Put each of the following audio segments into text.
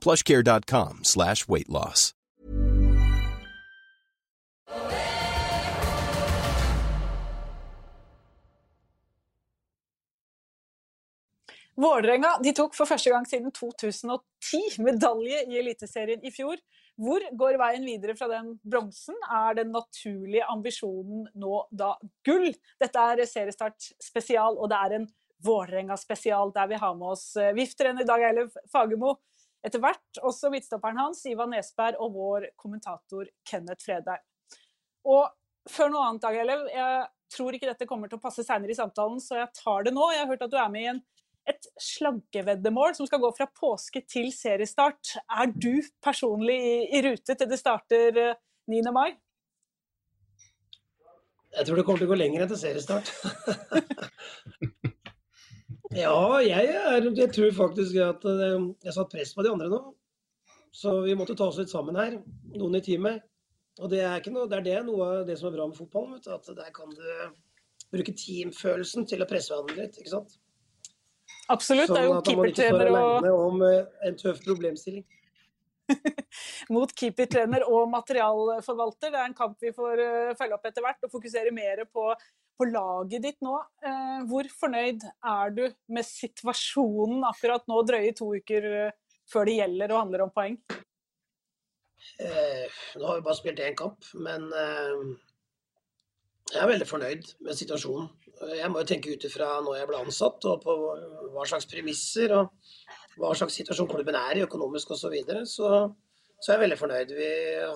plushcare.com slash weight loss. Vålerenga tok for første gang siden 2010 medalje i Eliteserien i fjor. Hvor går veien videre fra den bronsen? Er den naturlige ambisjonen nå da gull? Dette er seriestart spesial, og det er en Vålerenga spesial der vi har med oss eh, VIF-trener Dag Eilev Fagermo. Etter hvert også midtstopperen hans, Ivan Nesberg, og vår kommentator Kenneth Fredheim. Og før noe annet, Dag jeg tror ikke dette kommer til å passe seinere i samtalen, så jeg tar det nå. Jeg har hørt at du er med i en et slankeveddemål som skal gå fra påske til seriestart. Er du personlig i, i rute til det starter 9. mai? Jeg tror det kommer til å gå lenger enn til seriestart. ja, jeg, er, jeg tror faktisk at eh, jeg satt press på de andre nå. Så vi måtte ta oss litt sammen her, noen i teamet. Og det er, noe, det, er det noe av det som er bra med fotballen. At der kan du bruke teamfølelsen til å presse hverandre litt. ikke sant? Absolutt. Sånn det er jo keepertrener og om eh, en tøff problemstilling. Mot keepertrener og materialforvalter. Det er en kamp vi får uh, følge opp etter hvert og fokusere mer på, på laget ditt nå. Uh, hvor fornøyd er du med situasjonen akkurat nå, drøye to uker uh, før det gjelder og handler om poeng? nå har vi bare spilt én kamp, men jeg er veldig fornøyd med situasjonen. Jeg må jo tenke ut ifra når jeg ble ansatt, og på hva slags premisser og hva slags situasjon klubben er i, økonomisk osv. Så, videre. så så er jeg veldig fornøyd. Vi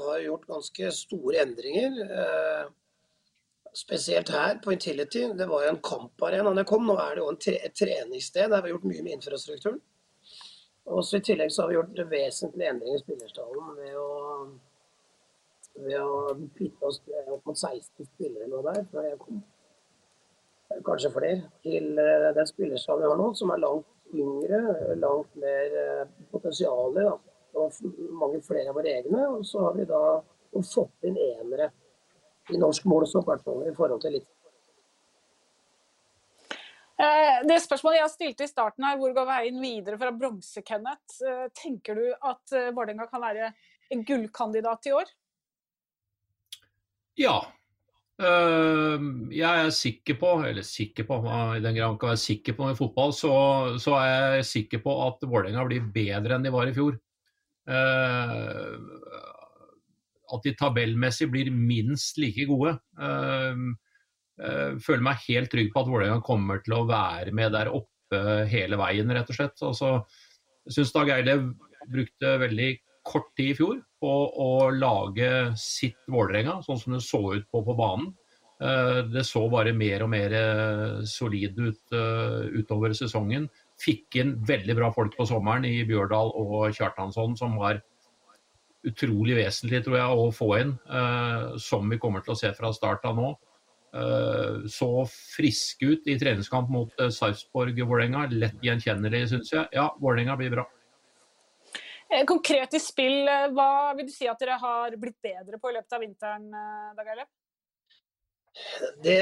har gjort ganske store endringer. Eh, spesielt her på Intility. Det var jo en kamparena da jeg kom. Nå er det jo et treningssted. Der har vi gjort mye med infrastrukturen. Også I tillegg så har vi gjort vesentlige endringer i spillerstallen ved å ved å pitte oss opp mot 16 spillere nå der før jeg kom. Kanskje flere. Til eh, den spillerstallen vi har nå, som er langt yngre, langt mer eh, Det Og mange flere av våre egne. Og så har vi da fått inn enere i norsk målestokk, i forhold til litt eh, det spørsmålet jeg stilte i starten her, hvor går veien videre fra bronse, Kenneth? Tenker du at Vålerenga kan være en gullkandidat i år? Ja. Ehm, jeg er sikker på, eller sikker på, i den grad man kan være sikker på i fotball, så, så, er jeg sikker på at Vålerenga blir bedre enn de var i fjor. At de tabellmessig blir minst like gode. Ehm, jeg føler meg helt trygg på at Vålerenga kommer til å være med der oppe hele veien, rett og slett. Altså, jeg syns Dag Eilev brukte veldig kort tid i fjor på å lage sitt Vålerenga, sånn som det så ut på, på banen. Eh, det så bare mer og mer eh, solid ut utover sesongen. Fikk inn veldig bra folk på sommeren i Bjørdal og Kjartansson, som var utrolig vesentlig tror jeg, å få inn. Uh, som vi kommer til å se fra start av nå. Uh, så friske ut i treningskamp mot Sarpsborg-Vålerenga. Lett gjenkjennelig, syns jeg. Ja, Vålerenga blir bra. Eh, konkret i spill, eh, hva vil du si at dere har blitt bedre på i løpet av vinteren, eh, Dag Eilef? Det,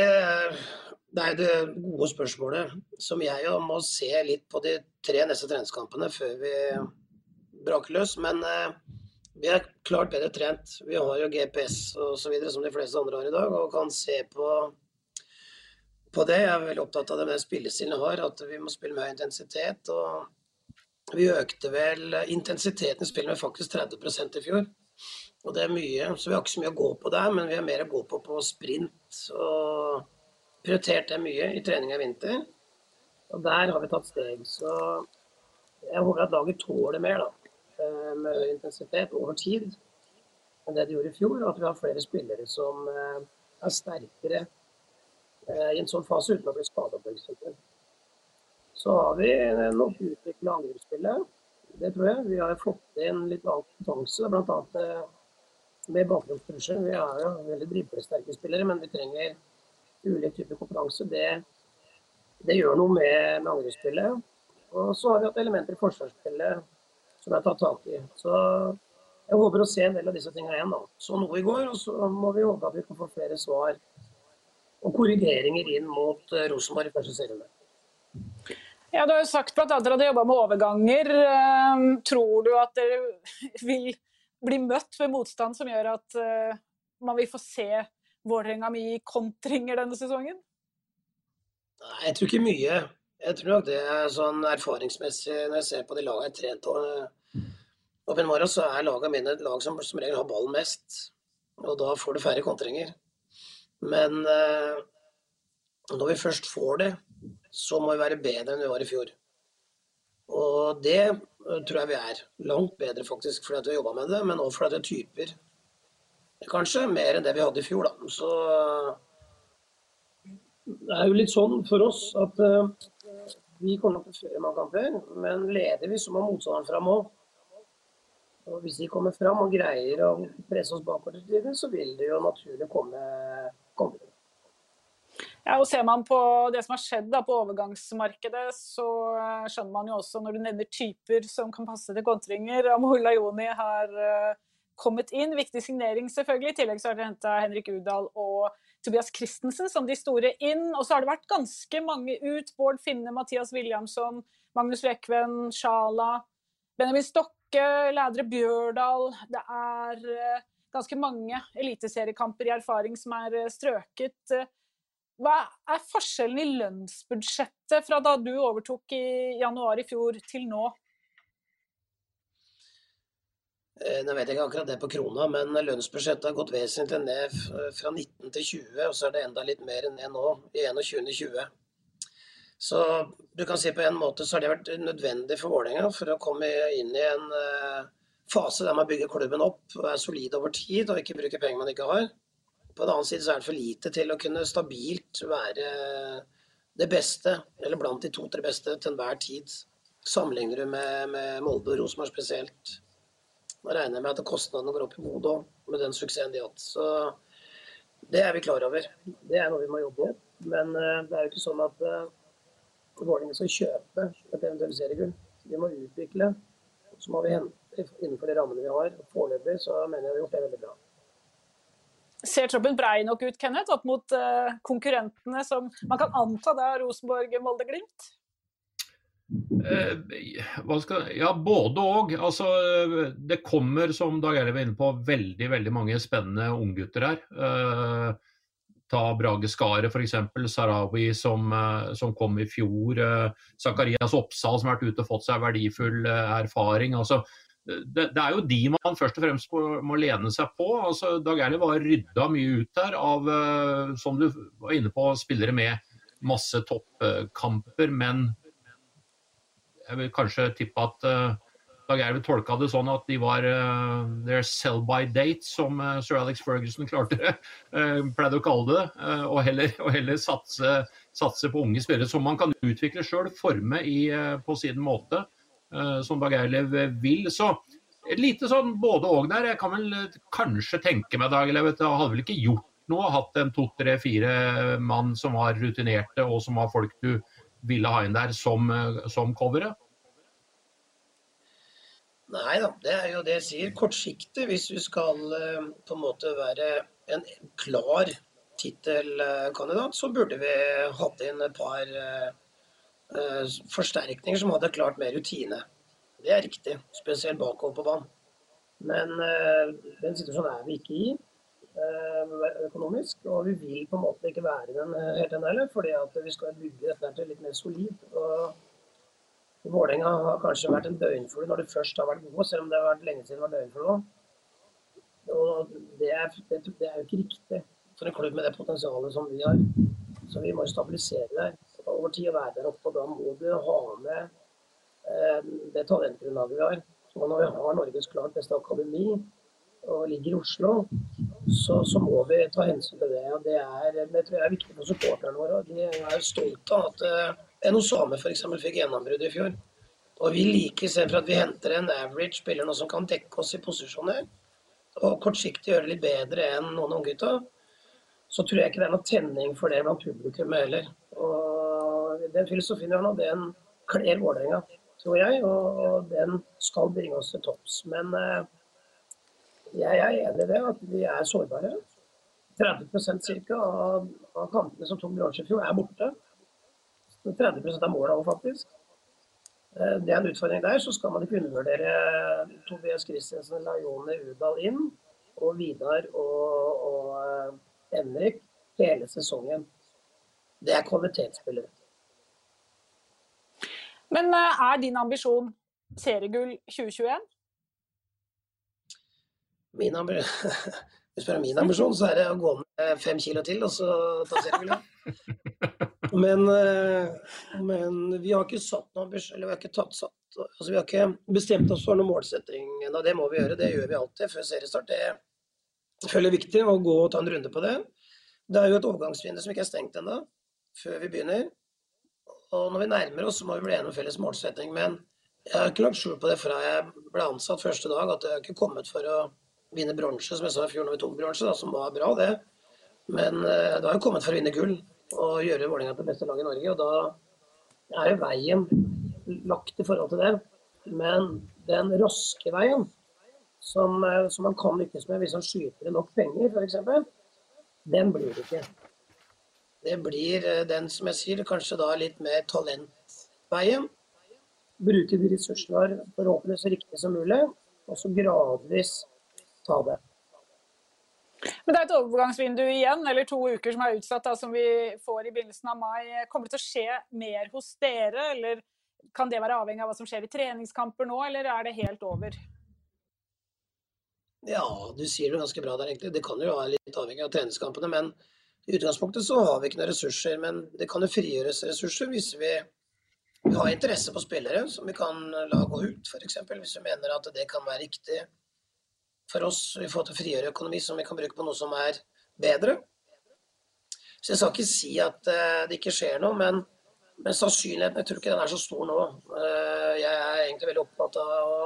det, er det gode spørsmålet som jeg må se litt på de tre neste treningskampene før vi braker løs. Men vi er klart bedre trent. Vi har jo GPS osv. som de fleste andre har i dag, og kan se på, på det. Jeg er veldig opptatt av det med spillestilen jeg har, at vi må spille med høy intensitet. og vi økte vel intensiteten i spillet med faktisk 30 i fjor. Og det er mye, så Vi har ikke så mye å gå på der, men vi har mer å gå på på sprint. Og prioritert det mye i trening i vinter. Og der har vi tatt steg. Så jeg håper at laget tåler mer, da. Eh, med høy intensitet over tid enn det de gjorde i fjor. Og at vi har flere spillere som eh, er sterkere eh, i en sånn fase uten å bli skadet. Så har vi nok utvikla angrepsspillet. Det tror jeg. Vi har fått inn litt annen kompetanse, bl.a. med bakgrunnstrusjer. Vi er jo veldig driblesterke spillere, men vi trenger ulik type kompetanse. Det, det gjør noe med, med angrepsspillet. Og så har vi hatt elementer i forsvarsspillet som jeg har tatt tak i. Så jeg håper å se en del av disse tingene igjen. da. Så noe i går, og så må vi håpe at vi kan få flere svar og korrigeringer inn mot uh, Rosenborg i første serierunde. Ja, Du har jo sagt at dere hadde jobba med overganger. Ehm, tror du at dere vil bli møtt med motstand som gjør at uh, man vil få se Vålerenga mye kontringer denne sesongen? Nei, jeg tror ikke mye. Jeg tror nok det er sånn erfaringsmessig når jeg ser på de lagene jeg har trent eh, opp i morgen, så er lagene mine et lag som som regel har ballen mest. Og da får du færre kontringer. Men eh, når vi først får det, så må vi være bedre enn vi var i fjor. Og det eh, tror jeg vi er. Langt bedre faktisk fordi vi har jobba med det, men også fordi vi er typer Kanskje mer enn det vi hadde i fjor, da. Så det er jo litt sånn for oss at uh, vi kommer til å føre mange kamper, men leder vi, så må motstanderen fram òg. Og hvis de kommer fram og greier å presse oss bakover til tider, så vil det jo naturlig komme, komme. Ja, og Ser man på det som har skjedd da, på overgangsmarkedet, så eh, skjønner man jo også når du nevner typer som kan passe til kontringer. Amola Joni har uh, kommet inn. Viktig signering, selvfølgelig. I tillegg så har dere henta Henrik Udal og Tobias Christensen som de store inn. Og så har det vært ganske mange ut. Bård Finne, Mathias Williamson, Magnus Lekven, Sjala, Benjamin Stokke, Lædre Bjørdal. Det er eh, ganske mange eliteseriekamper i erfaring som er eh, strøket. Hva er forskjellen i lønnsbudsjettet fra da du overtok i januar i fjor til nå? Eh, nå vet jeg ikke akkurat det på krona, men lønnsbudsjettet har gått vesentlig ned fra 19 til 20, og så er det enda litt mer ned nå, i 21.20. Så du kan si på en måte så har det vært nødvendig for Vålerenga for å komme inn i en uh, fase der man bygger klubben opp og er solid over tid og ikke bruker penger man ikke har. På den annen side så er det for lite til å kunne stabilt være det beste, eller blant de to-tre beste til enhver tid. Sammenligner du med, med Molde og Rosenborg spesielt. Nå regner jeg med at kostnadene går opp i Bodø med den suksessen de har hatt. Så det er vi klar over. Det er noe vi må jobbe med. Men uh, det er jo ikke sånn at uh, Vålerenga skal kjøpe et eventuelt seriegull. Vi må utvikle, så må vi hente innenfor de rammene vi har. Foreløpig så mener jeg vi har gjort det veldig bra. Ser troppen brei nok ut, Kenneth, opp mot uh, konkurrentene som man kan anta det er Rosenborg, Molde, Glimt? Eh, skal, ja, både og. Altså, det kommer, som Dag Eile var inne på, veldig veldig mange spennende unggutter her. Eh, ta Brage Skaret f.eks. Sarawi som, eh, som, kom i fjor. Eh, Zakarias Oppsal som har vært ute og fått seg verdifull eh, erfaring. altså det, det, er jo de man først og fremst må, lene seg på. altså Dag Erle var rydda mye ut der av, som du var inne på, spillere med masse toppkamper, men jeg vil kanskje tippe at uh, Dag Erve tolka det sånn at de var uh, their sell by date, som uh, sir Alex Ferguson klarte det, uh, pleide å kalle det. Uh, og heller, og heller satse, satse, på unge spillere som man kan utvikle sjøl, forme i, på sin måte, som Dag Erlev vil. Så et lite sånn både og der. Jeg kan vel kanskje tenke meg, Dag Erlev, jeg hadde vel ikke gjort noe, hatt en to, tre, fire mann som var rutinerte og som var folk du ville ha inn der som, som coveret? Nei da, det er jo det jeg sier. Kortsiktig, hvis vi skal eh, på en måte være en klar tittelkandidat, så burde vi hatt inn et par uh, forsterkninger som hadde klart mer rutine. Det er riktig, spesielt bakover på banen. Men den situasjonen er vi ikke i økonomisk. Og vi vil på en måte ikke være den helt ennå heller, fordi vi skal bygge dette til litt mer solid. og Vålerenga har kanskje vært en døgnflue når de først har vært gode, selv om det har vært lenge siden det var døgnflue. Og det er, det, det er jo ikke riktig for en klubb med det potensialet som vi har. Så vi må stabilisere der over tid og være der oppe. og Da må du ha med eh, det talentgrunnlaget vi har. Og når vi har Norges klart beste akademi og ligger i Oslo, så, så, må vi ta hensyn til det. og Det, er, det tror jeg er viktig for supporterne våre. De er stolte av at eh, NO Same f.eks. fikk gjennombrudd i fjor. Og vi liker, istedenfor at vi henter en average spiller, noe som kan dekke oss i posisjoner, og kortsiktig gjøre det litt bedre enn noen av unggutta, så tror jeg ikke det er noe tenning for det blant publikum heller. Og Den filosofien vi har nå, den kler Vålerenga, tror jeg, og den skal bringe oss til topps. Men eh, jeg er enig i det, at vi er sårbare. 30 ca. Av, av kampene som tok bronse i fjor, er borte. 30 av måla òg, faktisk. Eh, det er en utfordring der. Så skal man ikke undervurdere Tobias Christiansen, Lajone Udal inn, og Vidar og, og eh, Henrik hele sesongen. Det er kvalitetsspillere. Men eh, er din ambisjon seriegull 2021? Min ambisjon Hvis du spør om min ambisjon, så er det å gå ned fem kilo til, og så ta seriegullet. Men, eh, men, vi har ikke satt noen eller vi har ikke tatt satt altså Vi har ikke bestemt oss for noen målsetting ennå. Det må vi gjøre. Det gjør vi alltid før seriestart. Det føler jeg viktig å gå og ta en runde på det. Det er jo et overgangsvindu som ikke er stengt ennå, før vi begynner. Og når vi nærmer oss, så må vi bli enige om felles målsetting. Men jeg har ikke lagt skjul på det fra jeg ble ansatt første dag, at jeg har ikke kommet for å vinne bronse, som jeg sa i fjor når vi tok bronse, som var bra, det. Men uh, det har jo kommet for å vinne gull og gjøre Vålerenga til beste lag i Norge. Og da er jo veien lagt i forhold til det. Men den raske veien, som, uh, som man kan lykkes med hvis man skyter inn nok penger, f.eks., den blir det ikke. Det blir uh, den, som jeg sier, kanskje da litt mer talentveien. Bruke de ressursene forhåpentligvis så riktig som mulig. Og så gradvis ta det. Men det er et overgangsvindu igjen, eller to uker som er utsatt, da, som vi får i begynnelsen av mai. Kommer det til å skje mer hos dere, eller kan det være avhengig av hva som skjer i treningskamper nå, eller er det helt over? Ja, du sier det ganske bra der, egentlig. Det kan jo være litt avhengig av treningskampene. Men i utgangspunktet så har vi ikke noen ressurser. Men det kan jo frigjøres ressurser hvis vi, har interesse på spillere som vi kan la gå ut, f.eks. Hvis vi mener at det kan være riktig for oss i forhold til å frigjøre økonomi som vi kan bruke på noe som er bedre. Så jeg skal ikke si at uh, det ikke skjer noe, men, men, sannsynligheten jeg tror ikke den er så stor nå. Uh, jeg er egentlig veldig opptatt av å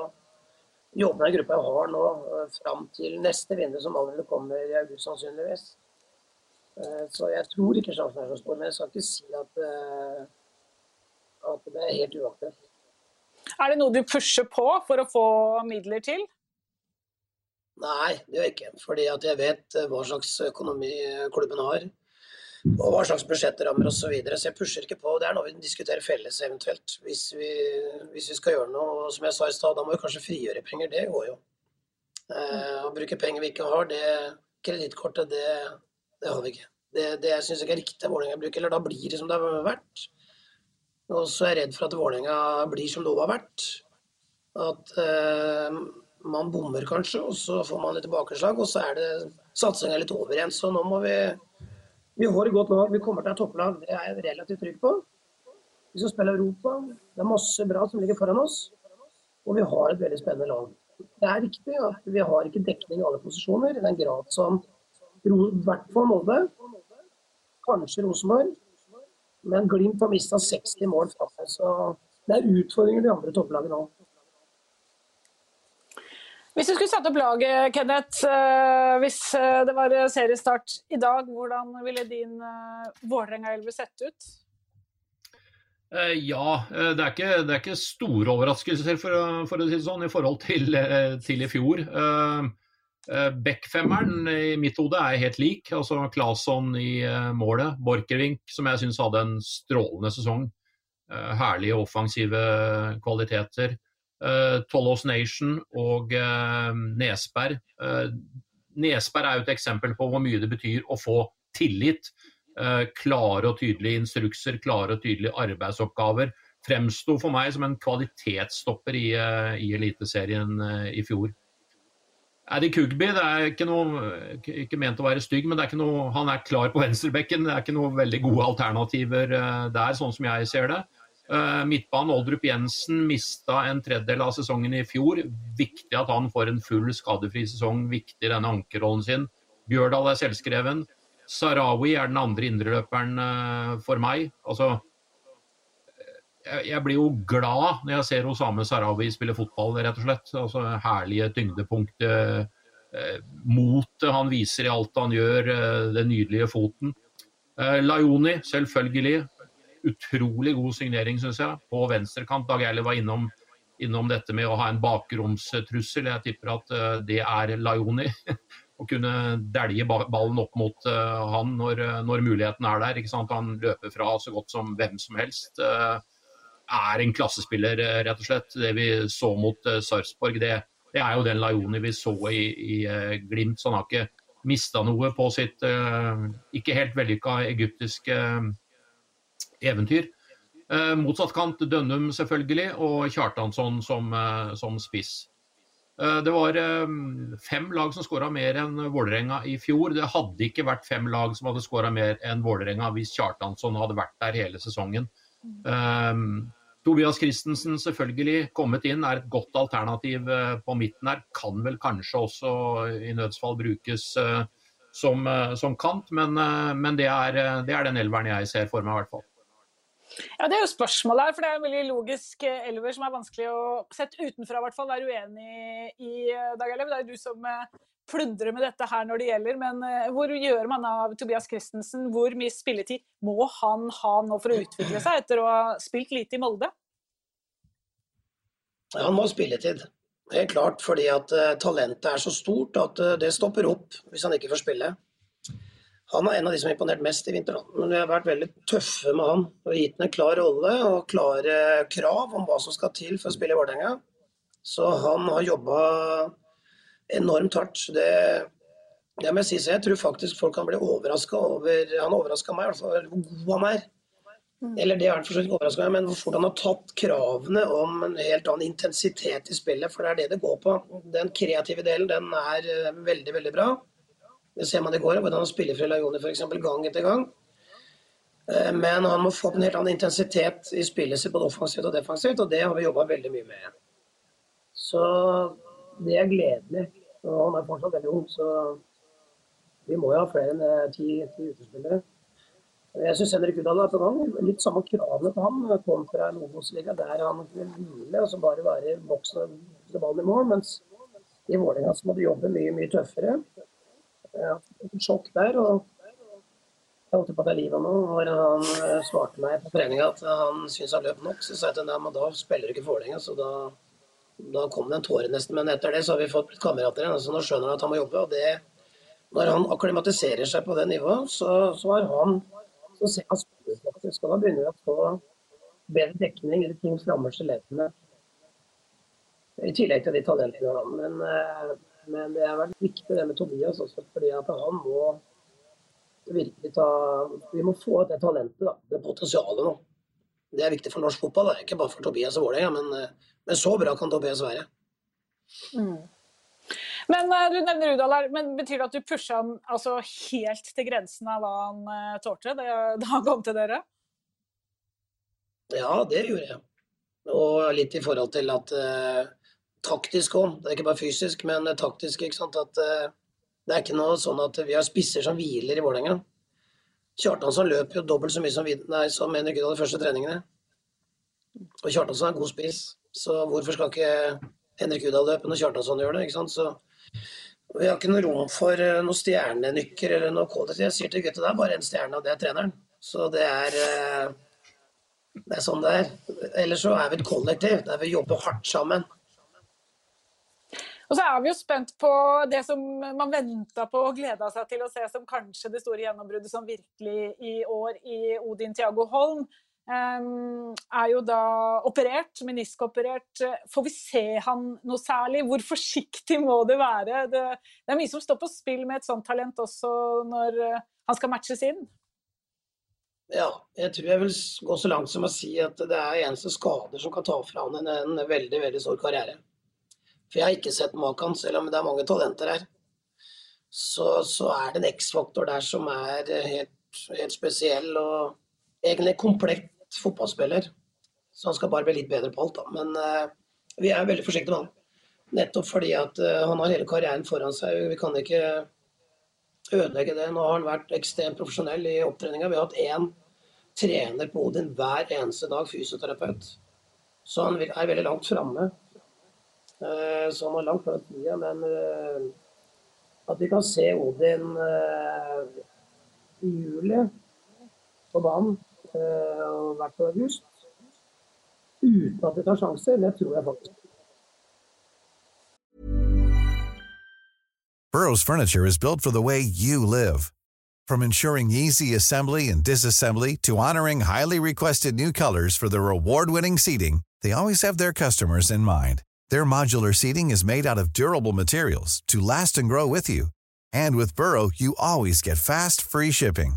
jobbe med den gruppa jeg har nå, uh, fram til neste vindu, som allerede kommer i august sannsynligvis. Så jeg tror ikke sjansen er så stor, men jeg skal ikke si at, at det er helt uaktuelt. Er det noe du pusher på for å få midler til? Nei, det gjør jeg ikke. Fordi at jeg vet eh, hva slags økonomi klubben har. Og hva slags budsjettrammer osv. Så, videre. så jeg pusher ikke på. Det er noe vi diskuterer felles eventuelt. Hvis vi, hvis vi skal gjøre noe, som jeg sa i stad, da må vi kanskje frigjøre penger. Det går jo. Eh, å bruke penger vi ikke har, det kredittkortet, det, det, har vi ikke. Det, det jeg syns ikke er riktig Vålerenga bruker. Eller da blir det som det har vært. Og så er jeg redd for at Vålerenga blir som det har vært. At eh, man bommer kanskje, og så får man et tilbakeslag, og så er det satsinga litt over igjen. Så nå må vi Vi har et godt lag, vi kommer til et topplag, det er jeg relativt trygg på. Vi skal spille Europa, det er masse bra som ligger foran oss. Og vi har et veldig spennende lag. Det er riktig at vi har ikke dekning i alle posisjoner, i den grad som i hvert fall Molde, kanskje Rosenborg. Men Glimt har mista 60 mål framme. så det er utfordringer de andre topplagene òg. Hvis du skulle satt opp laget, Kenneth, eh, hvis eh, det var seriestart i dag, hvordan ville din uh, Vålerenga-elve sett ut? Ja, det er, ikke, det er ikke, store overraskelser for, for, å si det sånn i forhold til, til i fjor. Beck-femmeren i mitt hode er helt lik. altså Claesson i målet. Borchgrevink, som jeg syns hadde en strålende sesong. Herlige offensive kvaliteter. Uh, Nation og uh, Nesberg. Uh, Nesberg er jo et eksempel på hvor mye det betyr å få tillit. klare og tydelige instrukser, klare og tydelige arbeidsoppgaver. Fremsto for meg som en kvalitetsstopper i, i Eliteserien i fjor. Eddie Cugby det er ikke noe, ikke ment å være stygg, men noe, han er klar på venstrebekken. Det er ikke noe veldig gode alternativer der, sånn som jeg ser det. Uh, midtbanen Oldrup Jensen mista en tredjedel av sesongen i fjor. Viktig at han får en full skadefri sesong. Viktig denne ankerrollen sin. Bjørdal er selvskreven. Sarawi er den andre indreløperen uh, for meg. Altså, jeg blir jo glad når jeg ser Osame Sarawi spille fotball, rett og slett. Altså Herlige tyngdepunkt. Eh, motet han viser i alt han gjør, eh, den nydelige foten. Eh, Laioni, selvfølgelig. Utrolig god signering, syns jeg, på venstrekant. Dag Eiler var innom, innom, dette med å ha en bakromstrussel. Jeg tipper at uh, det er Laioni. Å kunne dælje ballen opp mot uh, han når, når, muligheten er der. Han løper fra så godt som hvem som helst. Er en klassespiller, eh, rett og slett. Det vi så mot Sarpsborg, det, det, er jo den Laioni vi så i, i Glimt. Så han har ikke mista noe på sitt ikke helt vellykka egyptiske eventyr. motsatt kant Dønnum selvfølgelig, og Kjartansson som, som spiss. Det var fem lag som skåra mer enn Vålerenga i fjor. Det hadde ikke vært fem lag som hadde skåra mer enn Vålerenga hvis Kjartansson hadde vært der hele sesongen. Um, Tobias Christensen selvfølgelig kommet inn, er et godt alternativ uh, på midten her. Kan vel kanskje også i nødsfall brukes som, uh, som, kant, men, men det, er, det, er, den elveren jeg ser for meg i hvert fall. Ja, Det er jo spørsmålet her, for det er en veldig logisk elver som er vanskelig å sett utenfra hvert fall, være uenig i, Dag Elev. Det er jo du som pludrer med dette her når det gjelder, men hvor gjør man av Tobias Christensen? Hvor mye spilletid må han ha nå for å utvikle seg, etter å ha spilt lite i Molde? Ja, han må ha spilletid. Helt klart, fordi at uh, talentet er så stort at uh, det stopper opp hvis han ikke får spille. Han er en av de som har imponert mest i vinter. Men vi har vært veldig tøffe med han og gitt ham en klar rolle og klare krav om hva som skal til for å spille i Vålerenga. Så han har jobba enormt hardt. Det, det må jeg si, så jeg tror faktisk folk kan bli overraska over Han overraska meg i hvert fall, hvor god han er. Mm. Eller det er for forsøkt å overraske meg, men hvor fort han har tatt kravene om en helt annen intensitet i spillet. For det er det det går på. Den kreative delen den er eh, veldig, veldig bra. Det ser man i går, hvordan han spiller for Lajoni f.eks. gang etter gang. Eh, men han må få en helt annen intensitet i spillet sitt, både offensivt og defensivt, og det har vi jobba veldig mye med. Så det er gledelig. Og han er fortsatt veldig ung, så vi må jo ha flere enn eh, ti utespillere. Jeg syns Henrik Udal er på gang. Litt samme kravene til ham kontra en Obos-liga der han kunne hvile og så bare være i boksen og putte ballen i mål. Mens i Vålerenga må du jobbe mye, mye tøffere. Et sjokk der. og jeg holdt på å ta livet av nå. Når han eh, svarte meg på treninga at han syntes han løp nok, så sa jeg til ham at da spiller du ikke Vålerenga, så da da kom det en tåre nesten. Men etter det så har vi fått blitt kamerater igjen. så nå skjønner han at han må jobbe. og det, Når han akklimatiserer seg på det nivået, så, så har han så ser han faktisk, og da begynne å få bedre dekning i de to frammer skjelettene. I tillegg til de talentene han men, eh, men det har vært viktig det med Tobias også, fordi at han må virkelig ta Vi må få det talentet, da, det potensialet nå. Det er viktig for norsk fotball, er ikke bare for Tobias og Vålerenga, men eh, men så bra kan Tobias være. Mm. Men uh, Du nevner Udal her, men betyr det at du pusha han altså, helt til grensen av hva han uh, tålte da han kom til dere? Ja, det gjorde jeg. Og litt i forhold til at uh, taktisk òg. Det er ikke bare fysisk, men taktisk. ikke sant? At uh, det er ikke noe sånn at vi har spisser som hviler i Vålerenga. Kjartansson løper jo dobbelt så mye som, som Henrik Udal de første treningene. Og Kjartansson er god spiss. Så hvorfor skal ikke Henrik Udal løpe når Kjartansson gjør det? ikke sant? Så vi har ikke noe rom for eh, noen stjernenykker eller noe quality. Jeg sier til gutta det er bare én stjerne, og det er treneren. Så det er, eh, det er sånn det er. Ellers så er vi et kollektiv der vi jobber hardt sammen. Og så er vi jo spent på det som man venta på og gleda seg til å se som kanskje det store gjennombruddet som virkelig i år i Odin Tiago Holm er jo da operert, meniskoperert. Får vi se han noe særlig? Hvor forsiktig må det være? Det, det, er mye som står på spill med et sånt talent også når eh, han skal matches inn. Ja, jeg tror jeg vil gå så langt som å si at det er eneste skader som kan ta fra han en, en veldig veldig stor karriere. For jeg har ikke sett maken, selv om det er mange talenter her. Så, så er det en X-faktor der som er helt, helt spesiell, og egentlig komplett fotballspiller. Så han skal bare bli litt bedre på alt, da. Men uh, vi er veldig forsiktige med han. Nettopp fordi at uh, han har hele karrieren foran seg. Vi kan ikke ødelegge det. Nå har han vært ekstremt profesjonell i opptreninga. Vi har hatt én trener på Odin hver eneste dag, fysioterapeut. Så han er veldig langt framme. Uh, så han har langt fra tida, men at vi kan se Odin i juli på banen Øh, hvert august uten mm. at de tar sjanser, det tror jeg faktisk. Burroughs Furniture is built for the way you live. From ensuring easy assembly and disassembly to honoring highly requested new colors for their award-winning seating, they always have their customers in mind. Their modular seating is made out of durable materials to last and grow with you. And with Burrow, you always get fast, free shipping.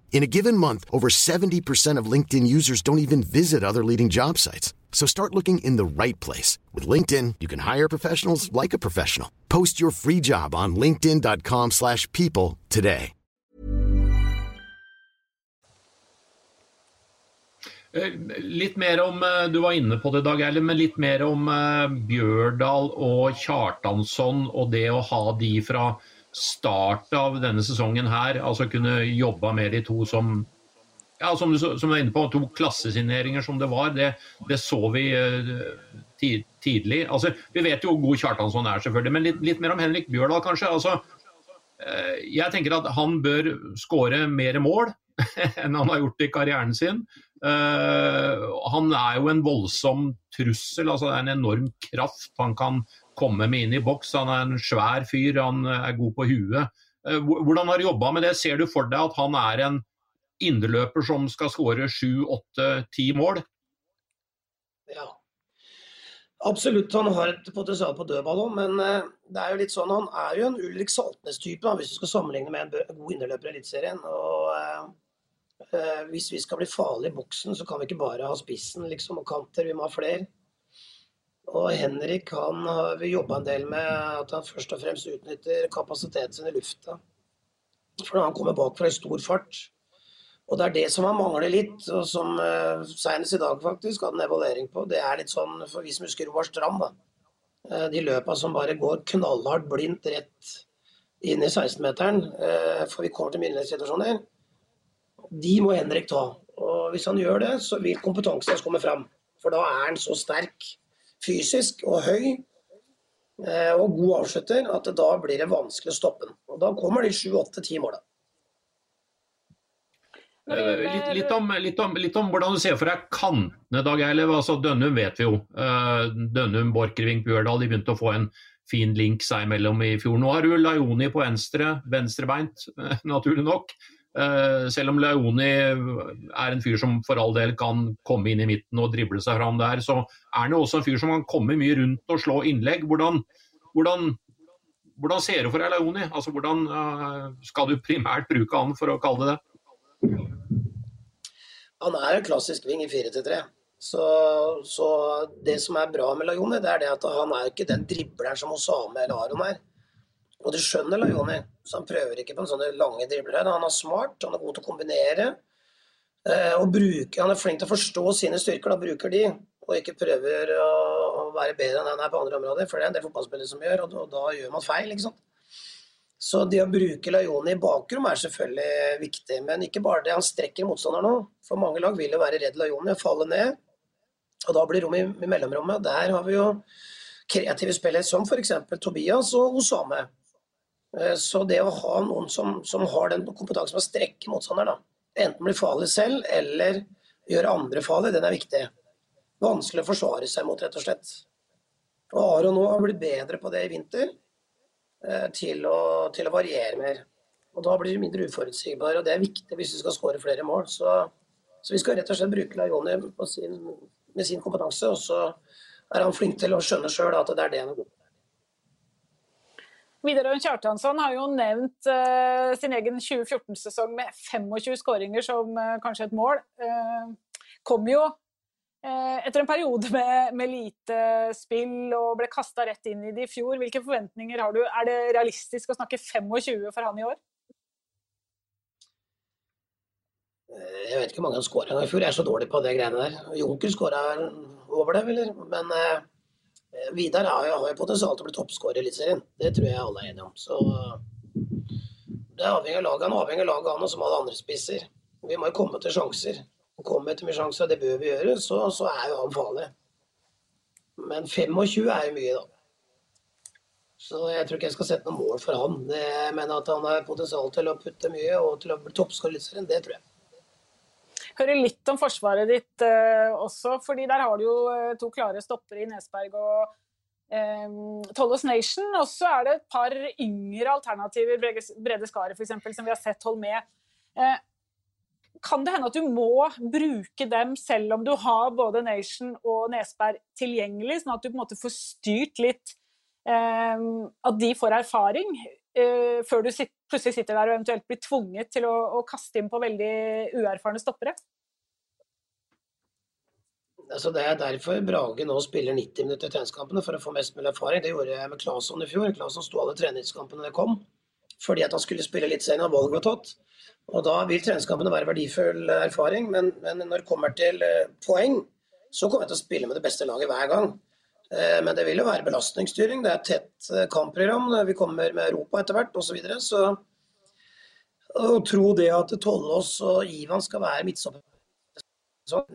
In a given month, over 70% of LinkedIn users don't even visit other leading job sites. So start looking in the right place. With LinkedIn, you can hire professionals like a professional. Post your free job on linkedin.com slash people today. Eh, litt mer om, eh, du var inne på det Dag Erlend, men litt mer om uh, Bjørdal og Kjartansson og det å ha de fra start av denne sesongen her, altså kunne jobba med de to som ja, som du, som du er inne på, to klassesigneringer som det var, det, det så vi uh, tidlig. Altså, vi vet jo hvor god Kjartansson er, selvfølgelig, men litt, litt mer om Henrik Bjørdal, kanskje. Altså, uh, jeg tenker at han bør skåre mer mål enn han har gjort i karrieren sin. Uh, han er jo en voldsom trussel, altså det er en enorm kraft han kan komme med inn i boks. Han er en svær fyr, han er god på huet. Eh, hvordan har du jobba med det? Ser du for deg at han er en indreløper som skal skåre sju, åtte, ti mål? Ja, absolutt. Han har et potensial på dødball òg, men eh, det er jo litt sånn, han er jo en Ulrik Saltnes-type, hvis du skal sammenligne med en god indreløper i Eliteserien. Eh, hvis vi skal bli farlige i boksen, så kan vi ikke bare ha spissen liksom, og kanter, vi må ha flere. Og Henrik han har jobba en del med at han først og fremst utnytter kapasiteten sin i lufta. For han kommer bak fra i stor fart. Og det er det som han mangler litt, og som uh, senest i dag faktisk hadde en evaluering på. Det er litt sånn, for vi som husker Roar Strand, da. Uh, de løpa som bare går knallhardt blindt rett inn i 16-meteren, uh, for vi kommer til middelhetssituasjoner. De må Henrik ta. Og hvis han gjør det, så vil kompetansen hans komme fram. For da er han så sterk fysisk og høy eh, og god avslutter, at da blir det vanskelig å stoppe den. Og Da kommer de sju, åtte, ti måla. Eh, litt, litt, om, litt, om, litt, om, hvordan du ser for deg kantene, Dag Eilev. Altså, Dønnum vet vi jo. Uh, Dønnum, Borchgrevink, Bjørdal de begynte å få en fin link seg imellom i fjor. Nå har du Laioni på venstre, venstrebeint, naturlig nok. Uh, selv om Leoni er en fyr som for all del kan komme inn i midten og drible seg fram der, så er han jo også en fyr som kan komme mye rundt og slå innlegg. Hvordan, hvordan, hvordan ser du for deg Leoni? Altså, hvordan uh, skal du primært bruke han, for å kalle det det? Han er en klassisk ving i 4-3. Så, så, det som er bra med Leoni, det er det at han er ikke den dribleren som Osame eller Aron er. Og du skjønner Lajoni, så han prøver ikke på en sånne lange dribler. Han er smart, han er god til å kombinere. Eh, og bruke, han er flink til å forstå sine styrker, da bruker de. Og ikke prøver å, være bedre enn han er på andre områder, for det er en del fotballspillere som gjør, og, da gjør man feil. ikke sant? Så det å bruke Lajoni i bakrom er selvfølgelig viktig, men ikke bare det. Han strekker motstanderen nå. For mange lag vil jo være redd Lajoni og falle ned. Og da blir rom i, i mellomrommet. Der har vi jo kreative spillere som f.eks. Tobias og Osame. Eh, så det å ha noen som, som har den kompetansen med å strekke motstanderen, enten bli farlig selv eller gjøre andre farlig, den er viktig. Vanskelig å forsvare seg mot, rett og slett. Og Aron nå har blitt bedre på det i vinter. eh, til å, til å variere mer. Og Da blir det mindre uforutsigbare, og det er viktig hvis vi skal skåre flere mål. Så, så, vi skal rett og slett bruke Lajoni med sin kompetanse, og så er han flink til å skjønne sjøl at det er det han er god på. Widerøe Kjartansson har jo nevnt uh, sin egen 2014-sesong med 25 skåringer som uh, kanskje et mål. Uh, kom jo etter en periode med, med, lite spill og ble kasta rett inn i det i fjor. Hvilke forventninger har du? Er det realistisk å snakke 25 for han i år? Jeg vet ikke hvor mange han skåra i fjor, jeg er så dårlig på det greiene der. Junker skåra over det, eller? Men Vidar har jo, potensial til å bli toppskårer i Eliteserien. Det tror jeg alle er enige om. Så det er avhengig av laget. Han avhengig av laget han og som alle andre spisser. Vi må jo komme til sjanser. Kommer til mye sjanser, og det bør vi gjøre, så, så er jo han farlig. Men 25 er jo mye, da. Så jeg tror ikke jeg skal sette noe mål for han. Det, men at han har potensial til å putte mye og til å bli toppskårer i Eliteserien, det tror jeg høre litt om forsvaret ditt eh, også, fordi der har du jo uh, to klare stoppere i Nesberg og eh, Tollos Nation. Og så er det et par yngre alternativer, Brede Skaret f.eks., som vi har sett holde med. Eh, kan det hende at du må bruke dem selv om du har både Nation og Nesberg tilgjengelig, sånn at du på en måte får styrt litt eh, at de får erfaring? Uh, før du sitter, plutselig sitter der og eventuelt blir tvunget til å, å kaste inn på veldig uerfarne stoppere? Altså det er derfor Brage nå spiller 90 minutter i treningskampene for å få mest mulig erfaring. Det gjorde jeg med Claesson i fjor. Claesson sto alle treningskampene det kom, fordi at han skulle spille litt senere enn valget var tatt. Og Da vil treningskampene være verdifull erfaring, men, men når det kommer til uh, poeng, så kommer jeg til å spille med det beste laget hver gang. Eh, men det vil jo være belastningsstyring. Det er et tett eh, kampprogram. Vi kommer med Europa etter hvert osv. Så, videre. så å tro det at Tollås og Ivan skal være midtstopper,